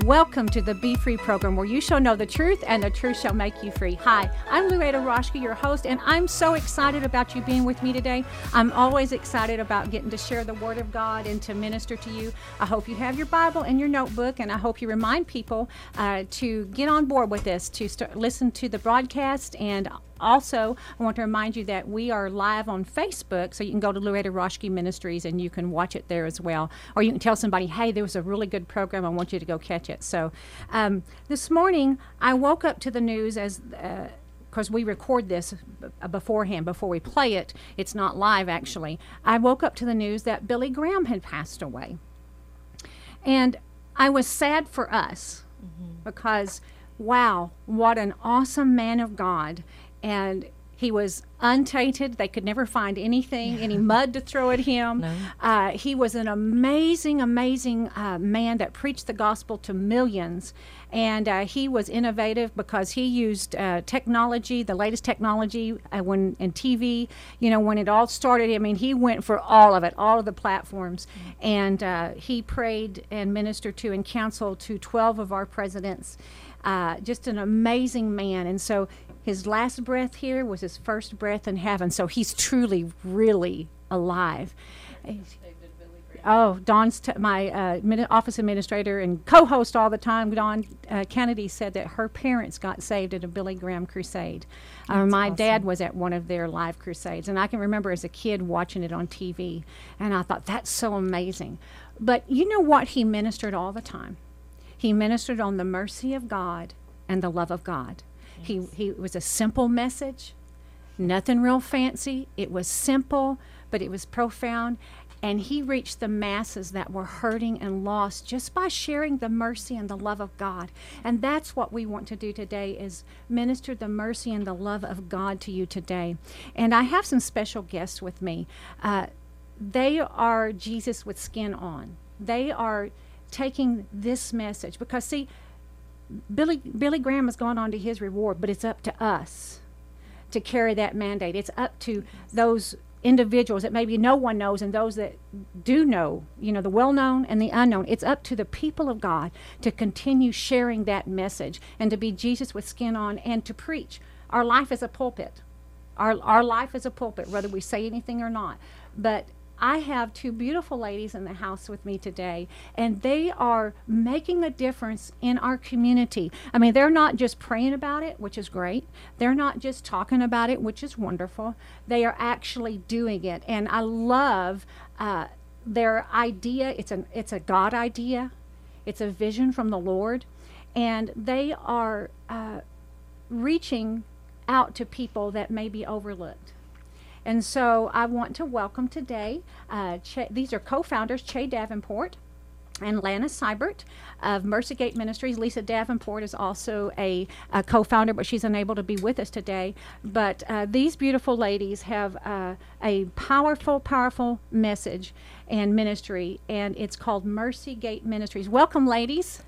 Welcome to the Be Free program where you shall know the truth and the truth shall make you free. Hi, I'm Louada Roschke, your host, and I'm so excited about you being with me today. I'm always excited about getting to share the Word of God and to minister to you. I hope you have your Bible and your notebook, and I hope you remind people uh, to get on board with this, to listen to the broadcast and also, I want to remind you that we are live on Facebook, so you can go to Louada Roschke Ministries and you can watch it there as well. Or you can tell somebody, hey, there was a really good program. I want you to go catch it. So um, this morning, I woke up to the news as. Uh, because we record this beforehand before we play it. It's not live, actually. I woke up to the news that Billy Graham had passed away. And I was sad for us mm-hmm. because, wow, what an awesome man of God and he was untainted. They could never find anything, any mud to throw at him. No. Uh, he was an amazing, amazing uh, man that preached the gospel to millions. And uh, he was innovative because he used uh, technology, the latest technology, uh, when in TV. You know, when it all started, I mean, he went for all of it, all of the platforms, mm-hmm. and uh, he prayed and ministered to and counseled to 12 of our presidents. Uh, just an amazing man. And so his last breath here was his first breath in heaven. So he's truly, really alive. Oh, Don's t- my uh, office administrator and co-host all the time. Don uh, Kennedy said that her parents got saved at a Billy Graham crusade. Uh, my awesome. dad was at one of their live crusades, and I can remember as a kid watching it on TV, and I thought that's so amazing. But you know what? He ministered all the time. He ministered on the mercy of God and the love of God. He, he it was a simple message, nothing real fancy. It was simple, but it was profound. And he reached the masses that were hurting and lost just by sharing the mercy and the love of God. And that's what we want to do today is minister the mercy and the love of God to you today. And I have some special guests with me. Uh, they are Jesus with skin on. They are taking this message because see Billy Billy Graham has gone on to his reward, but it's up to us to carry that mandate. It's up to those individuals that maybe no one knows and those that do know, you know, the well known and the unknown. It's up to the people of God to continue sharing that message and to be Jesus with skin on and to preach. Our life is a pulpit. Our, our life is a pulpit, whether we say anything or not. But I have two beautiful ladies in the house with me today, and they are making a difference in our community. I mean, they're not just praying about it, which is great. They're not just talking about it, which is wonderful. They are actually doing it, and I love uh, their idea. It's an it's a God idea. It's a vision from the Lord, and they are uh, reaching out to people that may be overlooked. And so I want to welcome today, uh, che- these are co founders, Che Davenport and Lana Seibert of Mercy Gate Ministries. Lisa Davenport is also a, a, co-founder, but she's unable to be with us today. But uh, these beautiful ladies have uh, a powerful, powerful message and ministry, and it's called Mercy Gate Ministries. Welcome, ladies.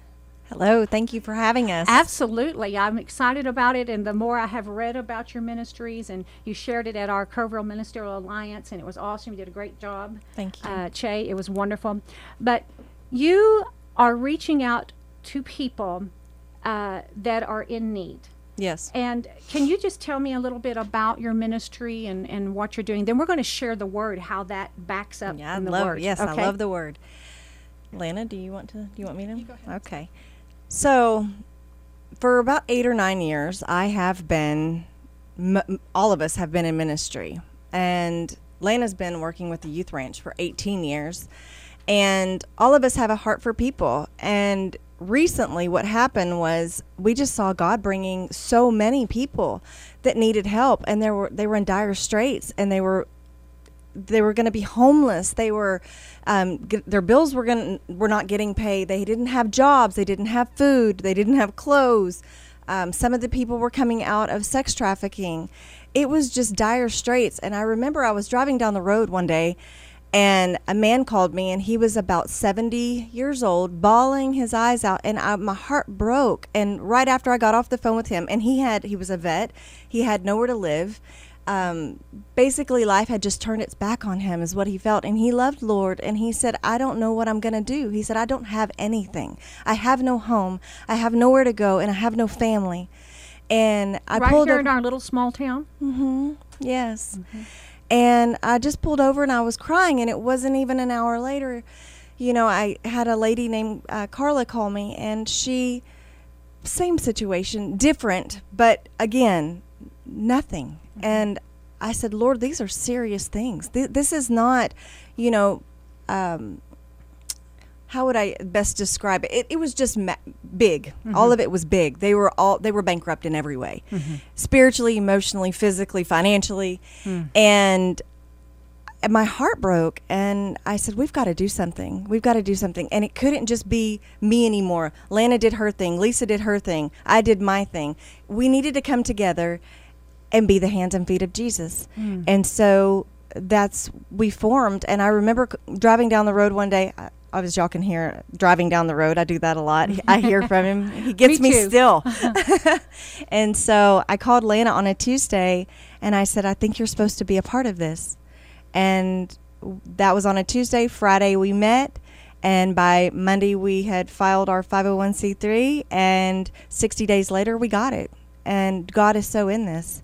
Hello, thank you for having us. Absolutely. I'm excited about it. And the more I have read about your ministries, and you shared it at our Kerrville Ministerial Alliance, and it was awesome. You did a great job. Thank you. Uh, che, it was wonderful. But you are reaching out to people uh, that are in need. Yes. And can you just tell me a little bit about your ministry and, and what you're doing? Then we're going to share the word, how that backs up yeah, the love, word. Yes, okay? I love the word. Lana, do you want to? Do you want me to? Okay. So, for about eight or nine years, I have been, m- all of us have been in ministry. And Lana's been working with the youth ranch for 18 years. And all of us have a heart for people. And recently, what happened was we just saw God bringing so many people that needed help. And they were, they were in dire straits and they were they were going to be homeless. They were um, their bills were going were not getting paid. They didn't have jobs. They didn't have food. They didn't have clothes. Um, some of the people were coming out of sex trafficking. It was just dire straits. And I remember I was driving down the road one day, and a man called me, and he was about 70 years old, bawling his eyes out, and I, my heart broke. And right after I got off the phone with him, and he had he was a vet, he had nowhere to live um, basically life had just turned its back on him is what he felt. And he loved lord and he said i don't know what i'm going to do. He said i don't have anything. I have no home. I have nowhere to go and i have no family. And i right pulled here in our little small town. hmm yes. And i just pulled over and i was crying and it wasn't even an hour later you know i had a lady named uh, carla call me and she same situation different but again nothing Mm-hmm. and i said lord these are serious things. Th- this is not you know um, how would I best describe it? It, it was just ma- big. Mm-hmm. All of it was big. They were all they were bankrupt in every way, mm-hmm. spiritually, emotionally, physically, financially, and and my heart broke and i said we've got to do something. We've got to do something. And it couldn't just be me anymore. Lana did her thing. Lisa did her thing. I did my thing. We needed to come together and be the hands and feet of jesus hmm. and so that's we formed and i remember c- driving down the road one day I- Obviously, y'all can hear driving down the road. I do that a lot. I hear from him. He gets Me me, still. and so I called Lana on a Tuesday and I said, I think you're supposed to be a part of this and that was on a Tuesday. Friday we met, and by Monday we had filed our 501c3, and 60 days later we got it. And God is so in this.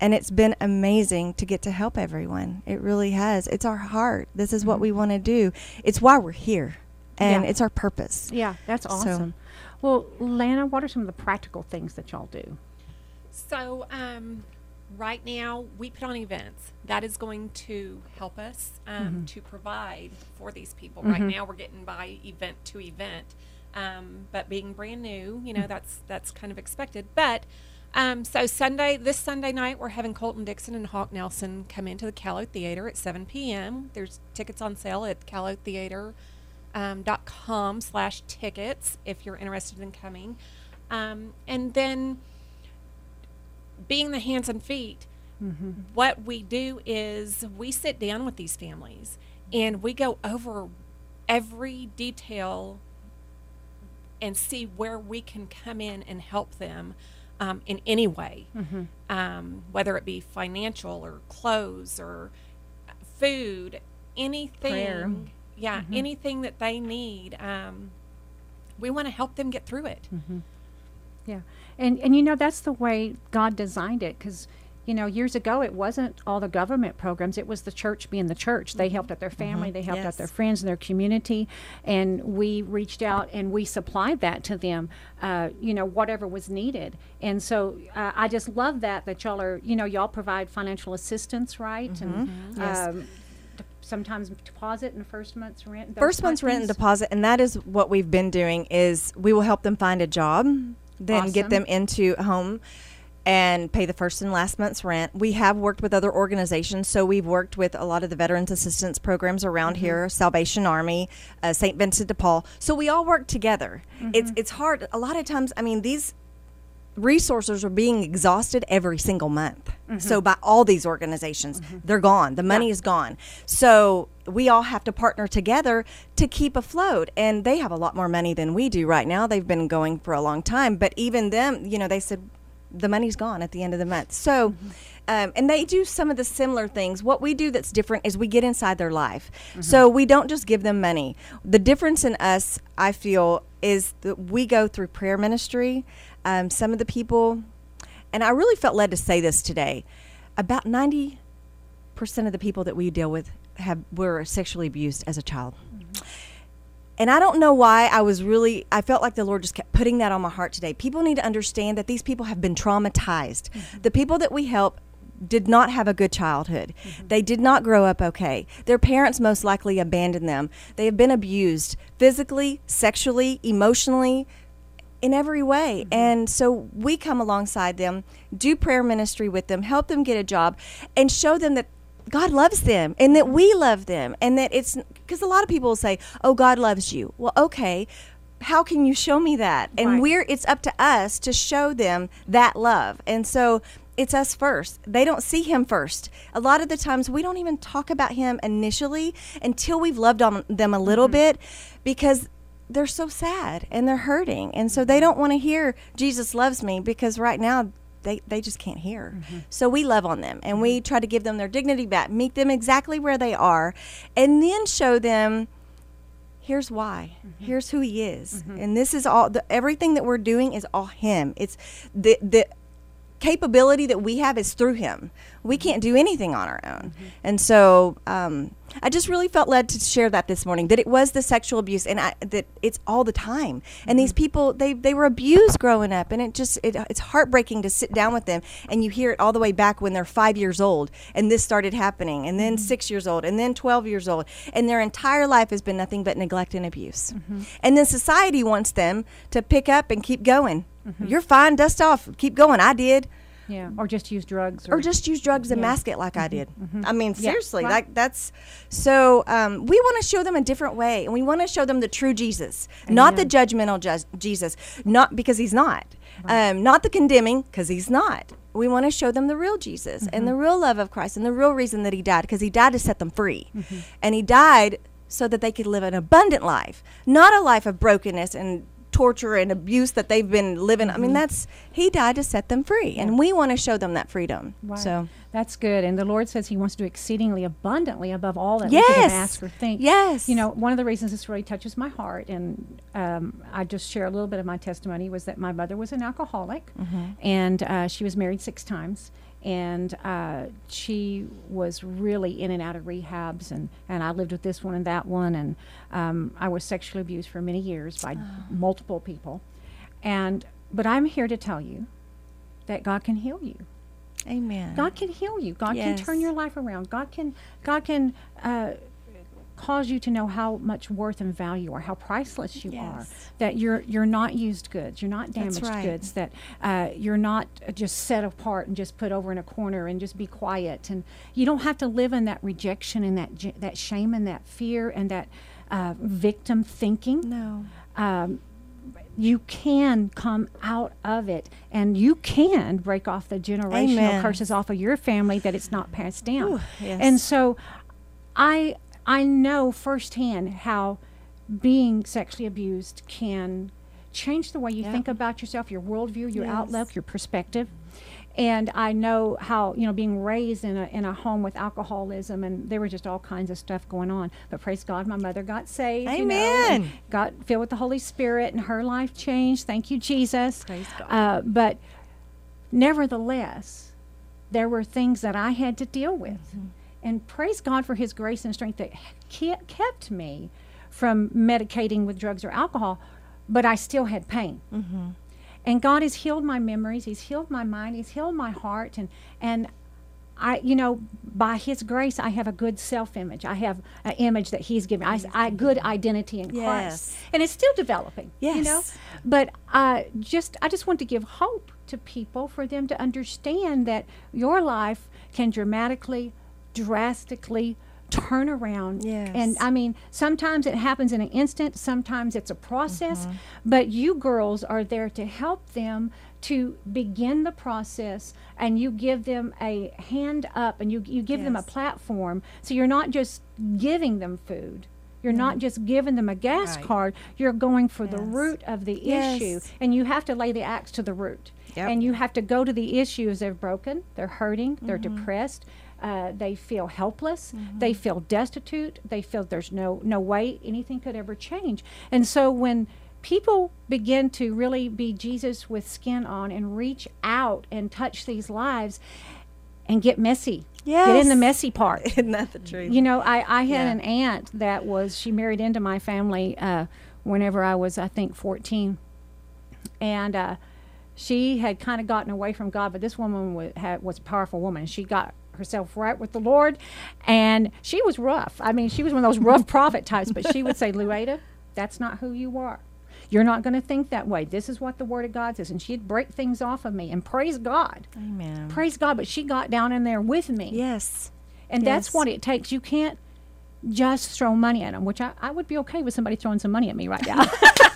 And it's been amazing to get to help everyone. It really has. It's our heart. This is what we want to do. It's why we're here, and Yeah. it's our purpose. Yeah, that's So- awesome. Well, Lana, what are some of the practical things that y'all do? So, um, right now we put on events that is going to help us um, to provide for these people. Right now, we're getting by event to event, um, but being brand new, you know, that's that's kind of expected. But um, so Sunday, this Sunday night, we're having Colton Dixon and Hawk Nelson come into the Cailloux Theater at 7 p.m. There's tickets on sale at Cailloux Theater um, slash tickets if you're interested in coming. Um, and then being the hands and feet, what we do is we sit down with these families and we go over every detail and see where we can come in and help them um, in any way, um, whether it be financial or clothes or food, anything. Prayer. Yeah, anything that they need. Um, we want to help them get through it. Yeah, and and you know that's the way God designed it because you know years ago it wasn't all the government programs; it was the church being the church. They helped out their family, they helped out their friends and their community, and we reached out and we supplied that to them. Uh, you know whatever was needed, and so uh, I just love that that y'all are you know y'all provide financial assistance, right? And Yes. um, sometimes deposit in the first month's rent. First month's rent and deposit, and that is what we've been doing. Is we will help them find a job, then Awesome. get them into a home, and pay the first and last month's rent. We have worked with other organizations, so we've worked with a lot of the veterans assistance programs around mm-hmm. here, Salvation Army, uh, Saint Vincent de Paul. So we all work together. It's mm-hmm. it's hard. A lot of times, I mean, these resources are being exhausted every single month. Mm-hmm. So by all these organizations, they're gone. The money is gone. So we all have to partner together to keep afloat. And they have a lot more money than we do right now. They've been going for a long time, but even them, you know, they said the money's gone at the end of the month. So um, and they do some of the similar things. What we do that's different is we get inside their life. So we don't just give them money. The difference in us, I feel, is that we go through prayer ministry. Um, some of the people, and I really felt led to say this today, about 90% of the people that we deal with have were sexually abused as a child. And I don't know why I was really, I felt like the Lord just kept putting that on my heart today. People need to understand that these people have been traumatized. Mm-hmm. The people that we help did not have a good childhood. Mm-hmm. They did not grow up okay. Their parents most likely abandoned them. They have been abused physically, sexually, emotionally, in every way. Mm-hmm. And so we come alongside them, do prayer ministry with them, help them get a job, and show them that God loves them and that we love them. And that it's because a lot of people will say, Oh, God loves you. Well, okay. How can you show me that? And Right. we're it's up to us to show them that love. And so it's us first. They don't see him first. A lot of the times we don't even talk about him initially until we've loved on them a little mm-hmm. bit because they're so sad and they're hurting. And so they don't want to hear Jesus loves me because right now they, they just can't hear. Mm-hmm. So we love on them and we mm-hmm. try to give them their dignity back, meet them exactly where they are, and then show them here's why. Mm-hmm. Here's who he is. And this is all the everything that we're doing is all him. It's the the capability that we have is through him. We can't do anything on our own. And so um, i just really felt led to share that this morning that it was the sexual abuse and I, that it's all the time. And these mm-hmm. people they, they were abused growing up and it just it, it's heartbreaking to sit down with them and you hear it all the way back when they're five years old and this started happening and then mm-hmm. six years old and then 12 years old and their entire life has been nothing but neglect and abuse. Mm-hmm. And then society wants them to pick up and keep going. You're fine dust off keep going. I did Yeah. Or just use drugs. or just use drugs and mask it like I did. I mean, seriously, right. like that's so. Um, we want to show them a different way, and we want to show them the true Jesus, not the judgmental ju- Jesus, not because he's not, um, not the condemning because he's not. We want to show them the real Jesus and the real love of Christ and the real reason that he died because he died to set them free, and he died so that they could live an abundant life, not a life of brokenness and torture and abuse that they've been living. I mean, that's he died to set them free, and we want to show them that freedom. So that's good. And the Lord says He wants to do exceedingly abundantly above all that we can ask or think. Yes. You know, one of the reasons this really touches my heart, and um, I just share a little bit of my testimony, was that my mother was an alcoholic, Mm-hmm. and uh, she was married six times. And uh, she was really in and out of rehabs, and, and I lived with this one and that one, and um, I was sexually abused for many years by multiple people. And but I'm here to tell you that God can heal you. Amen. God can heal you. God can turn your life around. God can God can uh, cause you to know how much worth and value or how priceless you are. That you're you're not used goods. You're not damaged right. goods. That uh, you're not just set apart and just put over in a corner and just be quiet. And you don't have to live in that rejection and that that shame and that fear and that uh, victim thinking no. um, you can come out of it and you can break off the generational Amen. curses off of your family that it's not passed down. Ooh, yes. And so I I know firsthand how being sexually abused can change the way you Yeah. think about yourself, your worldview, your Yes. outlook, your perspective. And I know how, you know, being raised in a, in a home with alcoholism and there was just all kinds of stuff going on. But praise God, my mother got saved. you know, Amen. got filled with the Holy Spirit and her life changed. Thank you, Jesus. Praise God. Uh, but nevertheless, there were things that I had to deal with. Mm-hmm. And praise God for His grace and strength that kept me from medicating with drugs or alcohol, but I still had pain. Mm-hmm. And God has healed my memories. He's healed my mind. He's healed my heart. And and I, you know, by His grace, I have a good self-image. I have an image that He's given. I, I good identity in Christ, and it's still developing. You know, but uh, just I just want to give hope to people for them to understand that your life can dramatically, drastically turn around. Yes. And I mean, sometimes it happens in an instant, sometimes it's a process, Mm-hmm. but you girls are there to help them to begin the process and you give them a hand up and you, you give them a platform. So you're not just giving them food. You're not just giving them a gas. Right. card. You're going for the root of the Yes. issue. And you have to lay the axe to the root. Yep. And you have to go to the issues. They're broken, they're hurting, they're Mm-hmm. depressed, uh, they feel helpless, they feel destitute, they feel there's no, no way anything could ever change. And so when people begin to really be Jesus with skin on and reach out and touch these lives and get messy, get in the messy part. Isn't that the truth? You know, I, I had Yeah. an aunt that was, she married into my family uh, whenever I was, I think, 14. And uh, she had kind of gotten away from God, but this woman was, had, was a powerful woman. She got herself right with the Lord, and she was rough. I mean, she was one of those rough prophet types, but she would say, Louada, that's not who you are. You're not going to think that way. This is what the Word of God says. And she'd break things off of me. And praise God. Amen. Praise God. But she got down in there with me. yes. And that's what it takes. You can't just throw money at them, which I, I would be okay with somebody throwing some money at me right now.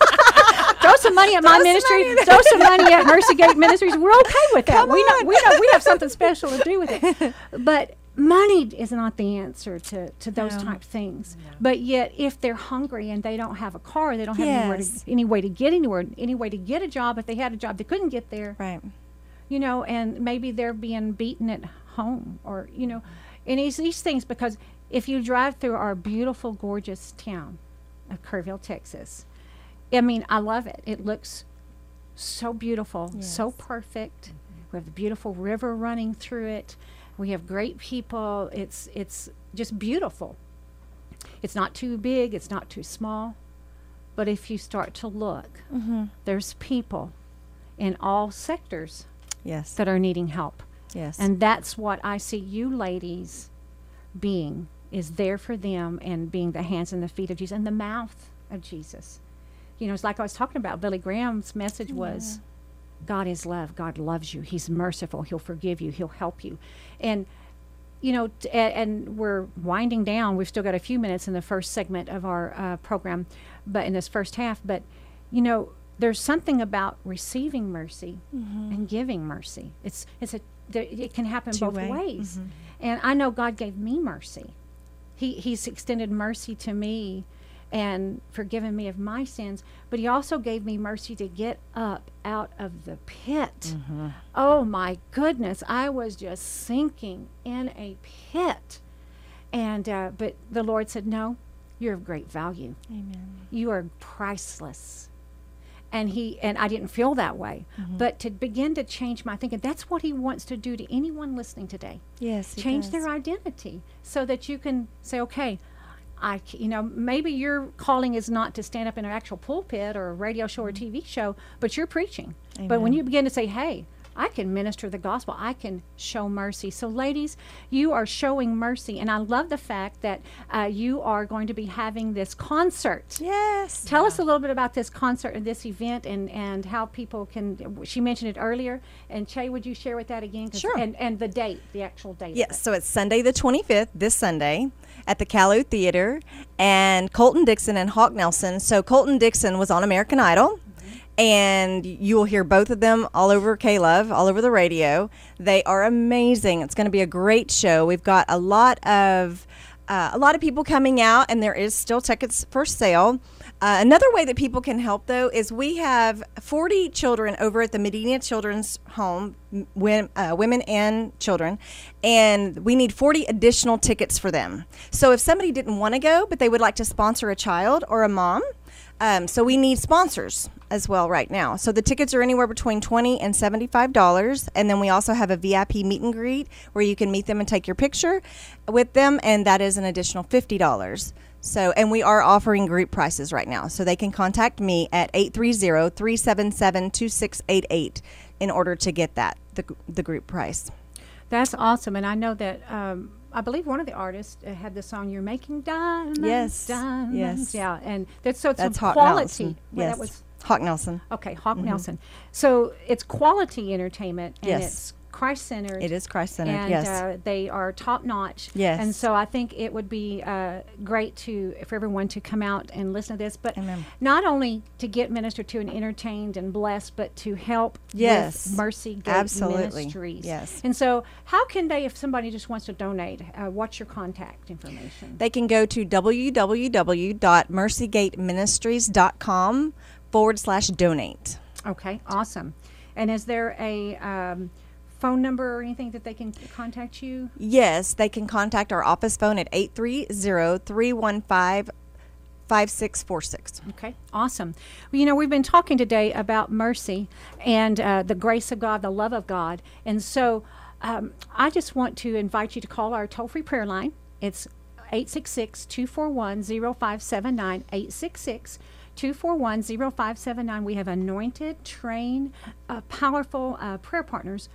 throw some money at my ministry. money. throw some money at Mercy Gate Ministries. We're okay with that. Come we know we know we have something special to do with it. But money is not the answer to, to those No. type things. But yet, if they're hungry and they don't have a car, they don't have anywhere to, any way to get anywhere, any way to get a job. If they had a job, they couldn't get there Right. you know, and maybe they're being beaten at home or, you know, and these, these things because if you drive through our beautiful, gorgeous town of Kerrville, Texas, I mean, I love it. It looks so beautiful, so Yes. perfect. Mm-hmm. We have the beautiful river running through it. We have great people. It's it's just beautiful. It's not too big, it's not too small. But if you start to look, mm-hmm. there's people in all sectors Yes. that are needing help. yes. And that's what I see you ladies being is there for them and being the hands and the feet of Jesus and the mouth of Jesus. You know, it's like I was talking about Billy Graham's message was God is love. God loves you. He's merciful. He'll forgive you. He'll help you. And you know, t- and we're winding down. We've still got a few minutes in the first segment of our uh, program, but in this first half. But you know, there's something about receiving mercy and giving mercy. It's it's a it can happen both Two-way. ways. And I know God gave me mercy. He He's extended mercy to me and forgiven me of my sins, but he also gave me mercy to get up out of the pit. Oh my goodness, I was just sinking in a pit. And uh, but the Lord said, "No, you're of great value. Amen. You are priceless." And he and I didn't feel that way, but to begin to change my thinking, that's what he wants to do to anyone listening today Yes. change does. their identity so that you can say okay I, you know, maybe your calling is not to stand up in an actual pulpit or a radio show or mm-hmm. TV show, but you're preaching. But when you begin to say, "Hey, I can minister the gospel. I can show mercy." So, ladies, you are showing mercy, and I love the fact that uh, you are going to be having this concert. Yes. Tell us a little bit about this concert and this event, and and how people can. She mentioned it earlier, and Che, would you share with that again? Sure. And and the date, the actual date. of it. Yes, so it's Sunday the 25th, this Sunday, at the Cailloux Theater, and Colton Dixon and Hawk Nelson. So Colton Dixon was on American Idol, and you will hear both of them all over K Love, all over the radio. They are amazing. It's going to be a great show. We've got a lot of uh, a lot of people coming out, and there is still tickets for sale. Uh, another way that people can help, though, is we have 40 children over at the Medina Children's Home, uh, women and children, and we need 40 additional tickets for them. So if somebody didn't want to go, but they would like to sponsor a child or a mom, um, so we need sponsors as well right now. So the tickets are anywhere between twenty and seventy-five dollars, and then we also have a VIP meet and greet where you can meet them and take your picture with them, and that is an additional fifty dollars. So, and we are offering group prices right now, so they can contact me at 830-377-2688 in order to get that the the group price. That's awesome, and I know that um, I believe one of the artists uh, had the song "You're Making Diamonds." Yes, diamonds. yes. yeah, and that's so it's That's some Hawk quality. Nelson. Well, Yes, that was Hawk Nelson. okay. Hawk Nelson. So it's quality entertainment, and Yes. it's Christ centered. It is Christ centered. and Yes. uh, they are top notch. Yes. And so I think it would be uh, great to for everyone to come out and listen to this, but Amen. not only to get ministered to and entertained and blessed, but to help Yes. with Mercy Gate Absolutely. Ministries. Yes. And so, how can they, if somebody just wants to donate, uh, what's your contact information? They can go to www.mercygateministries.com forward slash donate. Okay, awesome. And is there a um, phone number or anything that they can contact you? Yes, they can contact our office phone at 830-315 5646. Okay, awesome. Well, you know, we've been talking today about mercy and uh, the grace of God, the love of God. And so um, I just want to invite you to call our toll free prayer line. It's 866 241 0579. 866 241 0579. We have anointed, trained, uh, powerful uh, prayer partners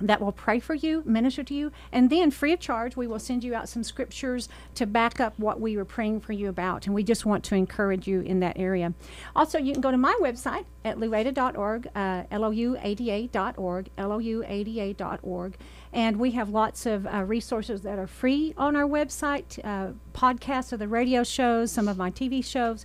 that will pray for you, minister to you, and then free of charge, we will send you out some scriptures to back up what we were praying for you about. And we just want to encourage you in that area. Also, you can go to my website at louada.org, uh, L-O-U-A-D-A.org, L-O-U-A-D-A.org. And we have lots of uh, resources that are free on our website, uh, podcasts of the radio shows, some of my TV shows.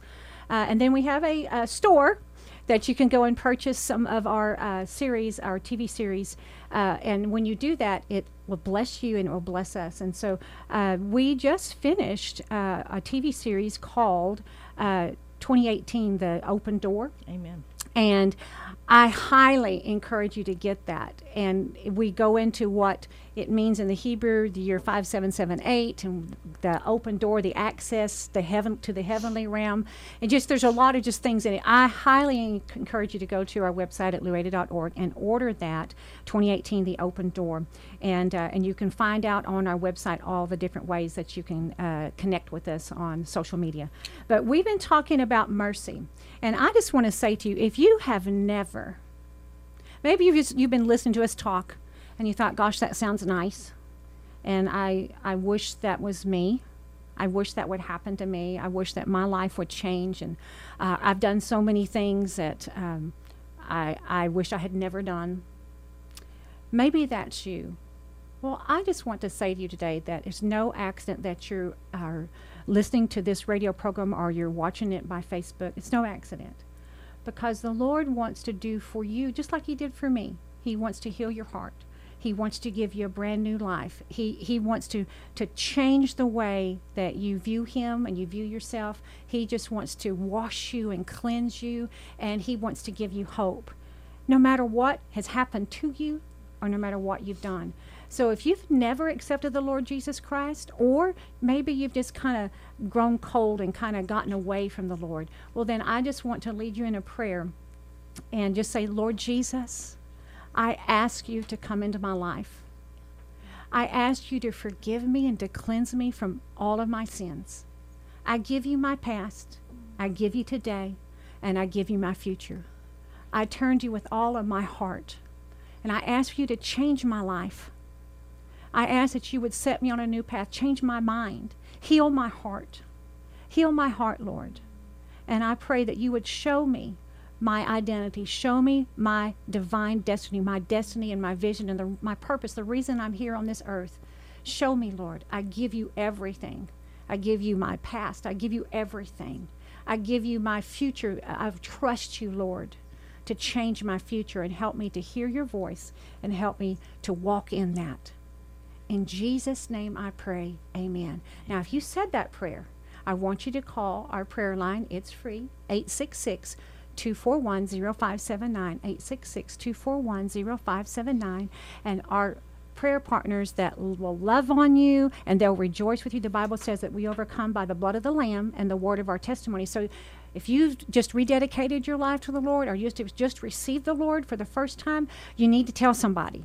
Uh, and then we have a, uh store that you can go and purchase some of our uh, series, our TV series. Uh, and when you do that, it will bless you and it will bless us. And so uh, we just finished uh, a TV series called uh, 2018 The Open Door. Amen. And I highly encourage you to get that. And we go into what it means in the Hebrew, the year 5778, and the open door, the access the heaven to the heavenly realm. And just there's a lot of just things in it. I highly encourage you to go to our website at louada.org and order that 2018 The Open Door. And, uh, and you can find out on our website all the different ways that you can uh, connect with us on social media. But we've been talking about mercy. And I just want to say to you if you have never, maybe you've, just, you've been listening to us talk and you thought, gosh, that sounds nice. And I, I wish that was me. I wish that would happen to me. I wish that my life would change. And uh, I've done so many things that um, I, I wish I had never done. Maybe that's you. Well, I just want to say to you today that it's no accident that you are listening to this radio program or you're watching it by Facebook. It's no accident. Because the Lord wants to do for you just like He did for me. He wants to heal your heart. He wants to give you a brand new life. He, he wants to, to change the way that you view Him and you view yourself. He just wants to wash you and cleanse you, and He wants to give you hope. No matter what has happened to you or no matter what you've done. So if you've never accepted the Lord Jesus Christ, or maybe you've just kind of grown cold and kind of gotten away from the Lord, well, then I just want to lead you in a prayer and just say, Lord Jesus, I ask you to come into my life. I ask you to forgive me and to cleanse me from all of my sins. I give you my past. I give you today. And I give you my future. I turn to you with all of my heart. And I ask you to change my life. I ask that you would set me on a new path, change my mind, heal my heart. Heal my heart, Lord. And I pray that you would show me my identity, show me my divine destiny, my destiny and my vision and the, my purpose, the reason I'm here on this earth. Show me, Lord. I give you everything. I give you my past. I give you everything. I give you my future. I trust you, Lord, to change my future and help me to hear your voice and help me to walk in that. In Jesus' name I pray. Amen. Now, if you said that prayer, I want you to call our prayer line. It's free 866 241 0579. 866 241 0579. And our prayer partners that will love on you and they'll rejoice with you. The Bible says that we overcome by the blood of the Lamb and the word of our testimony. So if you've just rededicated your life to the Lord or you just, just received the Lord for the first time, you need to tell somebody.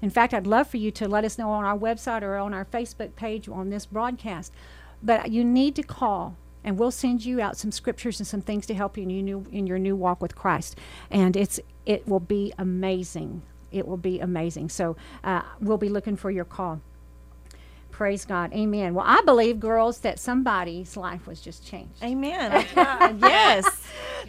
In fact, I'd love for you to let us know on our website or on our Facebook page on this broadcast. But you need to call and we'll send you out some scriptures and some things to help you in your new, in your new walk with Christ. And it's it will be amazing. It will be amazing. So uh, we'll be looking for your call. Praise God. Amen. Well, I believe, girls, that somebody's life was just changed. Amen. yes.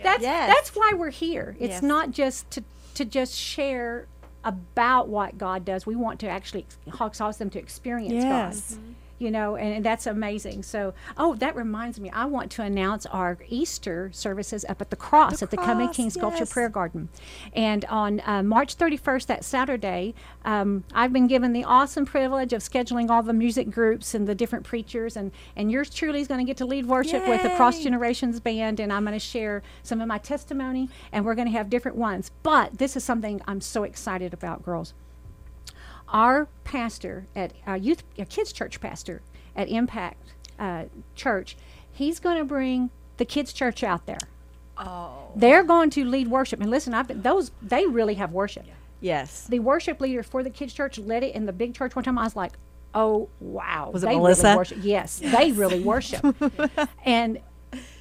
That's Yes. that's why we're here. It's Yes. not just to to just share about what God does. We want to actually cause them to experience Yes. God. You know, and, and that's amazing. So, oh, that reminds me. I want to announce our Easter services up at the Cross The at the Coming Cross, King Sculpture yes. Prayer Garden, and on uh, March 31st, that Saturday, um, I've been given the awesome privilege of scheduling all the music groups and the different preachers, and and yours truly is going to get to lead worship with the Cross Generations Band, and I'm going to share some of my testimony, and we're going to have different ones. But this is something I'm so excited about, girls. Our pastor at our youth, our kids church pastor at Impact uh, Church, he's going to bring the kids church out there. Oh. They're going to lead worship, and listen, I've been, those they really have worship. Yes. The worship leader for the kids church led it in the big church one time. I was like, oh wow, Was it they Melissa? Really worship. Yes, they really worship, and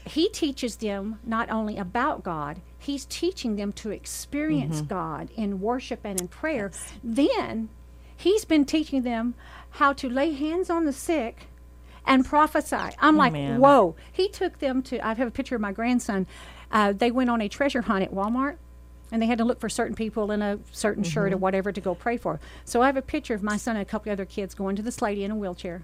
he teaches them not only about God, he's teaching them to experience Mm-hmm. God in worship and in prayer. Then he's been teaching them how to lay hands on the sick and prophesy. I'm like, Amen. whoa. He took them to, I have a picture of my grandson. Uh, they went on a treasure hunt at Walmart and they had to look for certain people in a certain shirt or whatever to go pray for. So I have a picture of my son and a couple other kids going to this lady in a wheelchair,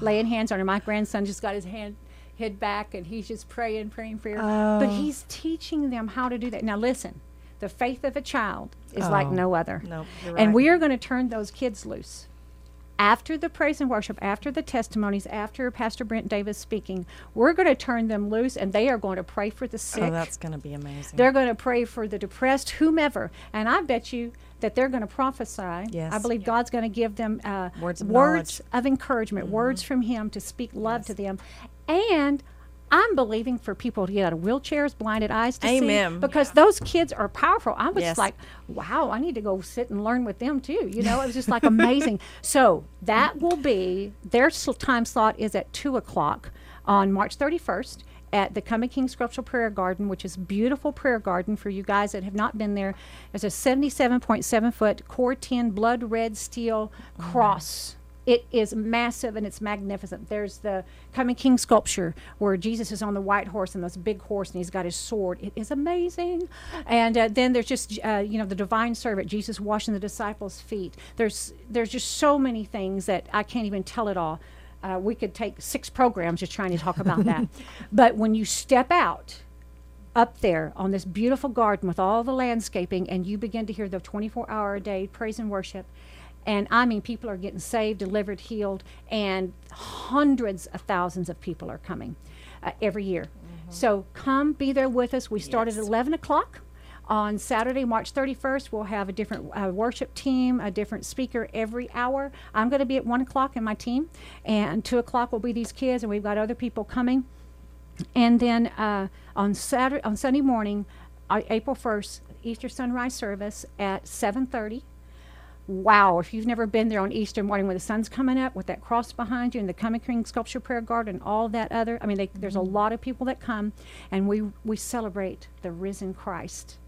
laying hands on her. My grandson just got his hand head back and he's just praying, praying for her. But he's teaching them how to do that. Now listen, the faith of a child is like Oh, no other. nope, you're And we are going to turn those kids loose after the praise and worship, after the testimonies, after Pastor Brent Davis speaking, we're going to turn them loose and they are going to pray for the sick. Oh, that's going to be amazing. They're going to pray for the depressed, whomever. And I bet you that they're going to prophesy. Yes. I believe God's going to give them uh, Words of words of encouragement, words from Him to speak love to them. And I'm believing for people to get out of wheelchairs, blinded eyes to Amen. see, because those kids are powerful. I was Yes. like, wow, I need to go sit and learn with them too. You know, it was just like amazing. So that will be their time slot is at two o'clock on March 31st at the Coming King Sculpture Prayer Garden, which is beautiful prayer garden for you guys that have not been there. There's a 77.7 foot Cor-Ten blood red steel cross. It is massive and it's magnificent. There's the Coming King sculpture where Jesus is on the white horse and this big horse and he's got his sword. It is amazing. And uh, then there's just uh, you know the divine servant Jesus washing the disciples' feet. There's there's just so many things that I can't even tell it all. Uh, we could take six programs just trying to talk about that. but when you step out up there on this beautiful garden with all the landscaping and you begin to hear the 24 hour a day praise and worship and i mean people are getting saved delivered healed and hundreds of thousands of people are coming uh, every year so come be there with us we start at 11 o'clock on Saturday, March 31st, we'll have a different uh, worship team, a different speaker every hour. I'm going to be at 1 o'clock in my team, and 2 o'clock will be these kids, and we've got other people coming. And then uh, on Saturday, on Sunday morning, uh, April first, Easter sunrise service at seven thirty. Wow! If you've never been there on Easter morning when the sun's coming up with that cross behind you and the Coming King Sculpture Prayer Garden and all that other, I mean, they, there's a lot of people that come, and we we celebrate the risen Christ.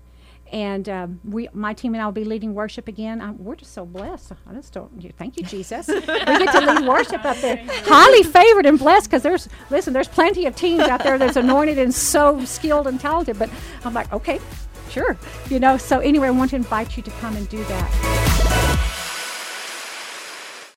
And um, we, my team and I will be leading worship again. I'm, we're just so blessed. I just don't. you- Thank you, Jesus. we get to lead worship up there. Highly favored and blessed because there's listen. There's plenty of teams out there that's anointed and so skilled and talented. But I'm like, okay, sure, you know. So anyway, I want to invite you to come and do that.